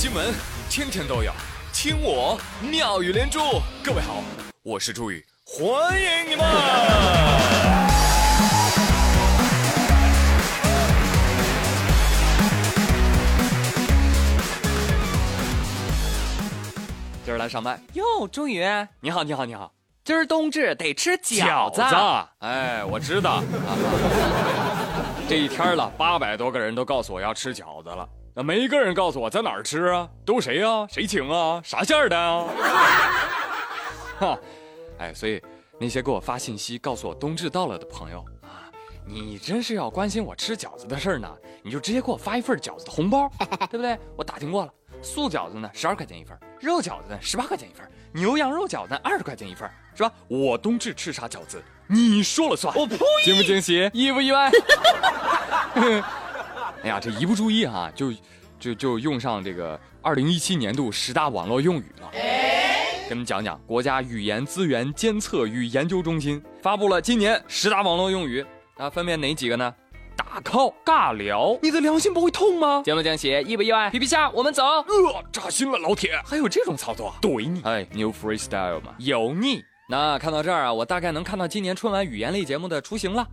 新闻天天都有，听我妙语连珠。各位好，我是朱宇，欢迎你们！今儿来上班哟，朱宇，你好，你好，你好。今儿冬至得吃饺子。哎，我知道。这一天了，八百多个人都告诉我要吃饺子了。那没一个人告诉我在哪儿吃啊？都谁啊？谁请啊？啥馅儿的啊？哈，哎，所以那些给我发信息告诉我冬至到了的朋友啊，你真是要关心我吃饺子的事儿呢，你就直接给我发一份饺子的红包，对不对？我打听过了，素饺子呢十二块钱一份，肉饺子呢十八块钱一份，牛羊肉饺子二十块钱一份，是吧？我冬至吃啥饺子？你说了算，我呸！惊不惊喜，意不意外？哎呀，这一不注意哈，就就就用上这个二零一七年度十大网络用语了。给你们讲讲，国家语言资源监测与研究中心发布了今年十大网络用语，啊，分别哪几个呢？打 call、尬聊，你的良心不会痛吗？惊不惊喜，意不意外？皮皮虾，我们走。呃，扎心了，老铁，还有这种操作？怼你！哎，New Freestyle 嘛，油腻。那看到这儿啊，我大概能看到今年春晚语言类节目的雏形了。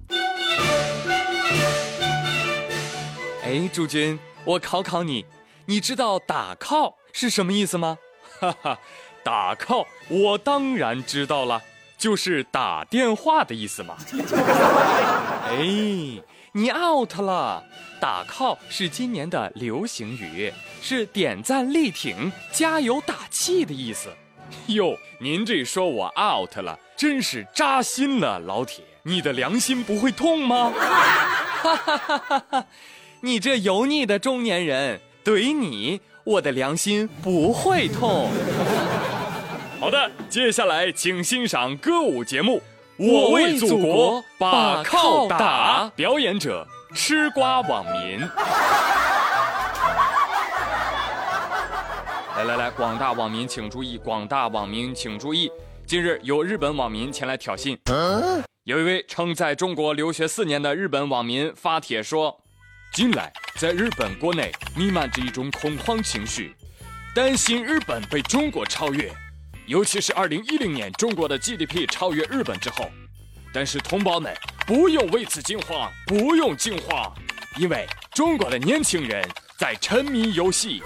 哎，朱军，我考考你，你知道打 call 是什么意思吗？哈哈，打 call 我当然知道了，就是打电话的意思嘛。哎，你 out 了，打 call 是今年的流行语，是点赞力挺、加油打气的意思。哟，您这说我 out 了，真是扎心了，老铁，你的良心不会痛吗？哈哈哈哈哈！你这油腻的中年人，怼你，我的良心不会痛。好的，接下来请欣赏歌舞节目《我为祖国把靠打》，表演者吃瓜网民。来来来，广大网民请注意！广大网民请注意！近日有日本网民前来挑衅，有一位称在中国留学四年的日本网民发帖说：“近来在日本国内弥漫着一种恐慌情绪，担心日本被中国超越，尤其是2010年中国的 GDP 超越日本之后。但是同胞们不用为此惊慌，不用惊慌，因为中国的年轻人。”在沉迷游戏，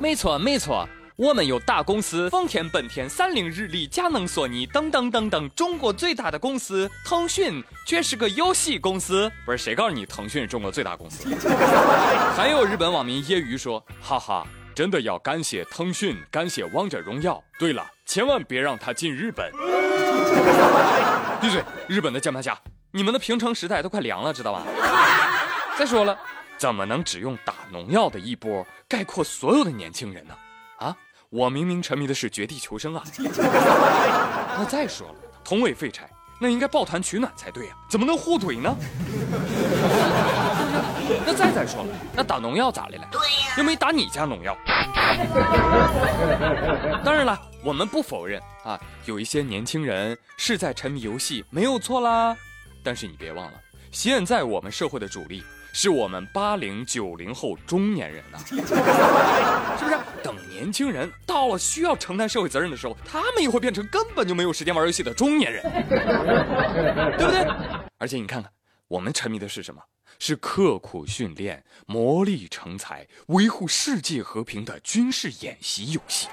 没错没错，我们有大公司丰田、本田、三菱、日立、佳能、索尼等等等等，中国最大的公司腾讯却是个游戏公司。不是谁告诉你腾讯是中国最大公司？还有日本网民揶揄说：“哈哈，真的要感谢腾讯，感谢王者荣耀。对了，千万别让他进日本。”闭嘴！日本的键盘侠，你们的平成时代都快凉了，知道吧？再说了。怎么能只用打农药的一波概括所有的年轻人呢？啊，我明明沉迷的是绝地求生啊！那再说了，同为废柴，那应该抱团取暖才对啊，怎么能互怼呢？那再再说了，那打农药咋的了？对呀，又没打你家农药。当然了，我们不否认啊，有一些年轻人是在沉迷游戏，没有错啦。但是你别忘了，现在我们社会的主力。是我们八零九零后中年人呐，是不是？等年轻人到了需要承担社会责任的时候，他们也会变成根本就没有时间玩游戏的中年人，对不对？而且你看看，我们沉迷的是什么？是刻苦训练、磨砺成才、维护世界和平的军事演习游戏。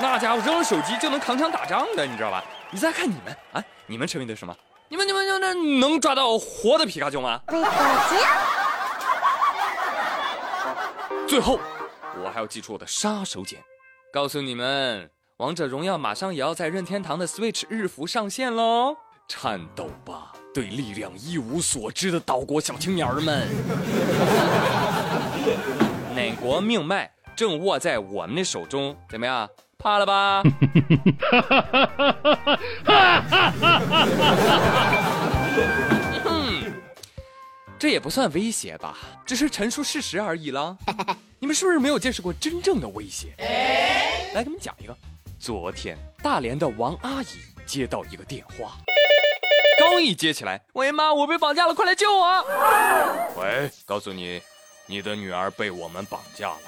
那家伙扔了手机就能扛枪打仗的，你知道吧？你再看你们啊，你们沉迷的什么？能抓到活的皮卡丘吗？最后，我还要祭出我的杀手锏，告诉你们，王者荣耀马上也要在任天堂的 Switch 日服上线喽！颤抖吧，对力量一无所知的岛国小青年们！哪国命脉正握在我们的手中？怎么样？怕了吧？这也不算威胁吧，只是陈述事实而已了。你们是不是没有见识过真正的威胁？来，给你们讲一个。昨天，大连的王阿姨接到一个电话，刚一接起来，喂妈，我被绑架了，快来救我！喂，告诉你，你的女儿被我们绑架了。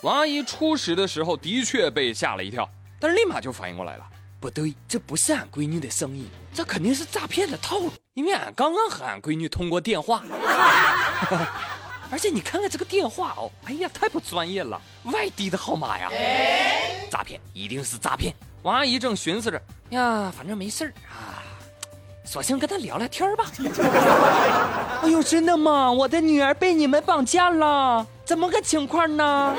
王阿姨初始的时候的确被吓了一跳，但是立马就反应过来了，不对，这不是俺闺女的声音，这肯定是诈骗的套路，因为俺刚刚和俺闺女通过电话。而且你看看这个电话哦，哎呀，太不专业了，外地的号码呀，诈骗，一定是诈骗。王阿姨正寻思着，呀，反正没事儿啊，索性跟他聊聊天吧。哎呦，真的吗？我的女儿被你们绑架了，怎么个情况呢？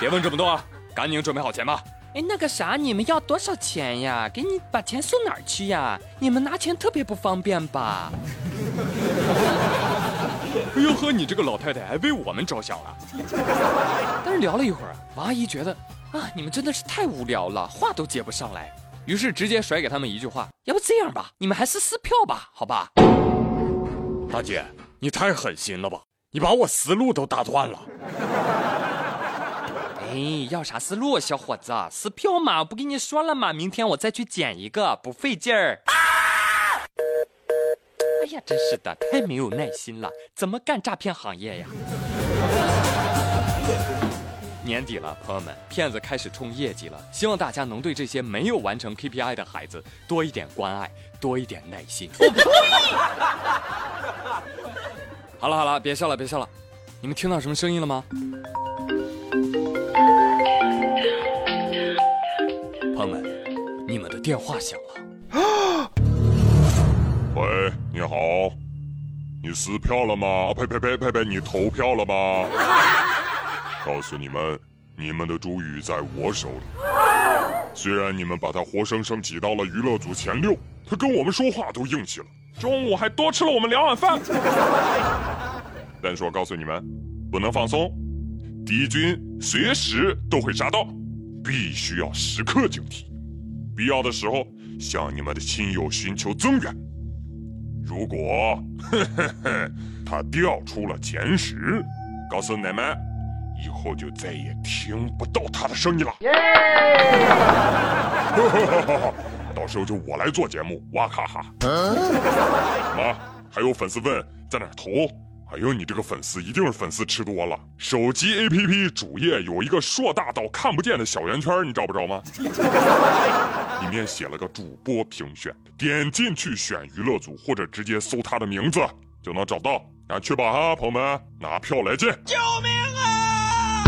别问这么多，啊，赶紧准备好钱吧。哎，那个啥，你们要多少钱呀？给你把钱送哪儿去呀？你们拿钱特别不方便吧？哎呦呵，你这个老太太还为我们着想了。但是聊了一会儿，王阿姨觉得啊，你们真的是太无聊了，话都接不上来，于是直接甩给他们一句话：要不这样吧，你们还是撕票吧，好吧？大姐，你太狠心了吧，你把我思路都打断了。哎，要啥思路，小伙子？撕票嘛，不跟你说了吗？明天我再去捡一个，不费劲儿。哎呀，真是的，太没有耐心了，怎么干诈骗行业呀？年底了，朋友们，骗子开始冲业绩了，希望大家能对这些没有完成 KPI 的孩子多一点关爱，多一点耐心。好了好了，别笑了别笑了，你们听到什么声音了吗？你们的电话响了。喂，你好，你撕票了吗？呸呸呸呸呸，你投票了吗？告诉你们，你们的朱宇在我手里。虽然你们把他活生生挤到了娱乐组前六，他跟我们说话都硬气了，中午还多吃了我们两碗饭。但是我告诉你们，不能放松，敌军随时都会杀到，必须要时刻警惕，必要的时候向你们的亲友寻求增援。如果 他掉出了前十，告诉你们，以后就再也听不到他的声音了。到时候就我来做节目，哇哈哈！啊，还有粉丝问在哪投？哎呦，你这个粉丝一定是粉丝吃多了。手机 APP 主页有一个硕大到看不见的小圆圈，你找不着吗？里面写了个主播评选，点进去选娱乐组，或者直接搜他的名字就能找到。啊，去吧哈，朋友们，拿票来见。救命啊！